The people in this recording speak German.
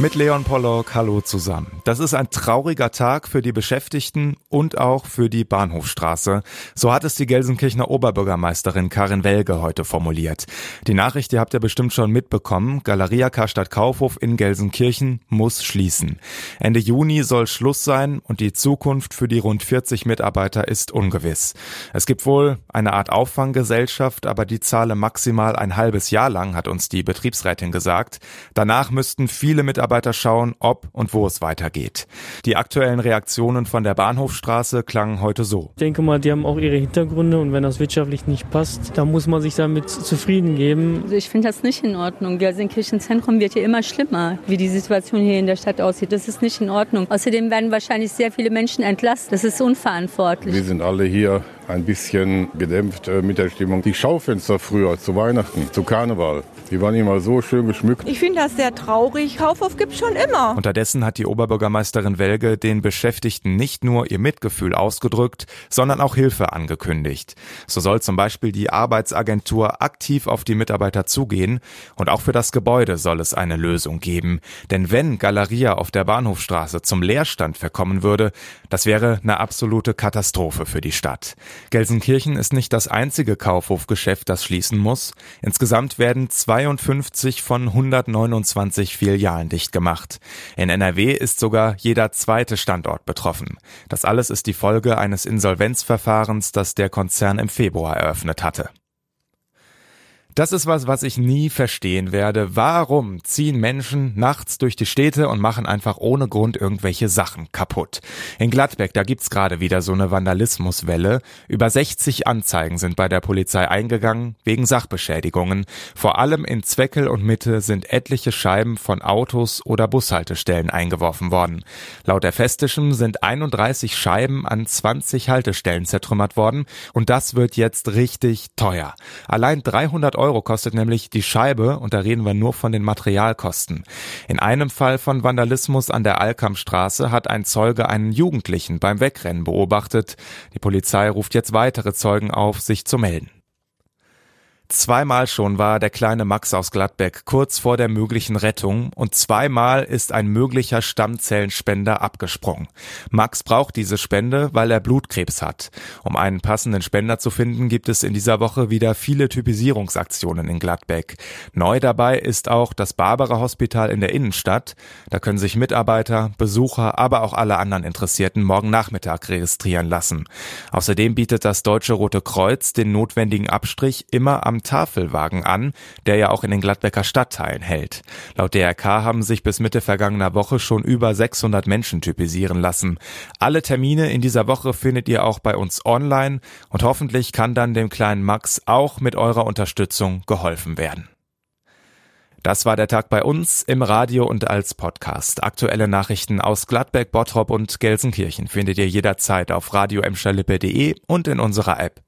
Mit Leon Pollock, hallo zusammen. Das ist ein trauriger Tag für die Beschäftigten und auch für die Bahnhofstraße. So hat es die Gelsenkirchener Oberbürgermeisterin Karin Welge heute formuliert. Die Nachricht, die habt ihr bestimmt schon mitbekommen. Galeria Karstadt Kaufhof in Gelsenkirchen muss schließen. Ende Juni soll Schluss sein und die Zukunft für die rund 40 Mitarbeiter ist ungewiss. Es gibt wohl eine Art Auffanggesellschaft, aber die zahle maximal ein halbes Jahr lang, hat uns die Betriebsrätin gesagt. Danach müssten viele Mitarbeiter Mitarbeiter schauen, ob und wo es weitergeht. Die aktuellen Reaktionen von der Bahnhofstraße klangen heute so. Ich denke mal, die haben auch ihre Hintergründe und wenn das wirtschaftlich nicht passt, dann muss man sich damit zufrieden geben. Also ich finde das nicht in Ordnung. Gelsenkirchen Zentrum wird ja immer schlimmer, wie die Situation hier in der Stadt aussieht. Das ist nicht in Ordnung. Außerdem werden wahrscheinlich sehr viele Menschen entlassen. Das ist unverantwortlich. Wir sind alle hier ein bisschen gedämpft äh, mit der Stimmung. Die Schaufenster früher zu Weihnachten, zu Karneval, die waren immer so schön geschmückt. Ich finde das sehr traurig. Kaufhof gibt schon immer. Unterdessen hat die Oberbürgermeisterin Welge den Beschäftigten nicht nur ihr Mitgefühl ausgedrückt, sondern auch Hilfe angekündigt. So soll zum Beispiel die Arbeitsagentur aktiv auf die Mitarbeiter zugehen und auch für das Gebäude soll es eine Lösung geben. Denn wenn Galeria auf der Bahnhofstraße zum Leerstand verkommen würde, das wäre eine absolute Katastrophe für die Stadt. Gelsenkirchen ist nicht das einzige Kaufhofgeschäft, das schließen muss. Insgesamt werden 52 von 129 Filialen dicht gemacht. In NRW ist sogar jeder zweite Standort betroffen. Das alles ist die Folge eines Insolvenzverfahrens, das der Konzern im Februar eröffnet hatte. Das ist was, was ich nie verstehen werde. Warum ziehen Menschen nachts durch die Städte und machen einfach ohne Grund irgendwelche Sachen kaputt? In Gladbeck, da gibt's gerade wieder so eine Vandalismuswelle. Über 60 Anzeigen sind bei der Polizei eingegangen wegen Sachbeschädigungen. Vor allem in Zweckel und Mitte sind etliche Scheiben von Autos oder Bushaltestellen eingeworfen worden. Laut der Festischen sind 31 Scheiben an 20 Haltestellen zertrümmert worden und das wird jetzt richtig teuer. Allein 300 Euro Euro kostet nämlich die Scheibe und da reden wir nur von den Materialkosten. In einem Fall von Vandalismus an der Alkamstraße hat ein Zeuge einen Jugendlichen beim Wegrennen beobachtet. Die Polizei ruft jetzt weitere Zeugen auf, sich zu melden. Zweimal schon war der kleine Max aus Gladbeck kurz vor der möglichen Rettung und zweimal ist ein möglicher Stammzellenspender abgesprungen. Max braucht diese Spende, weil er Blutkrebs hat. Um einen passenden Spender zu finden, gibt es in dieser Woche wieder viele Typisierungsaktionen in Gladbeck. Neu dabei ist auch das Barbara Hospital in der Innenstadt. Da können sich Mitarbeiter, Besucher, aber auch alle anderen Interessierten morgen Nachmittag registrieren lassen. Außerdem bietet das Deutsche Rote Kreuz den notwendigen Abstrich immer Tafelwagen an, der ja auch in den Gladbecker Stadtteilen hält. Laut DRK haben sich bis Mitte vergangener Woche schon über 600 Menschen typisieren lassen. Alle Termine in dieser Woche findet ihr auch bei uns online und hoffentlich kann dann dem kleinen Max auch mit eurer Unterstützung geholfen werden. Das war der Tag bei uns im Radio und als Podcast. Aktuelle Nachrichten aus Gladbeck, Bottrop und Gelsenkirchen findet ihr jederzeit auf radio und in unserer App.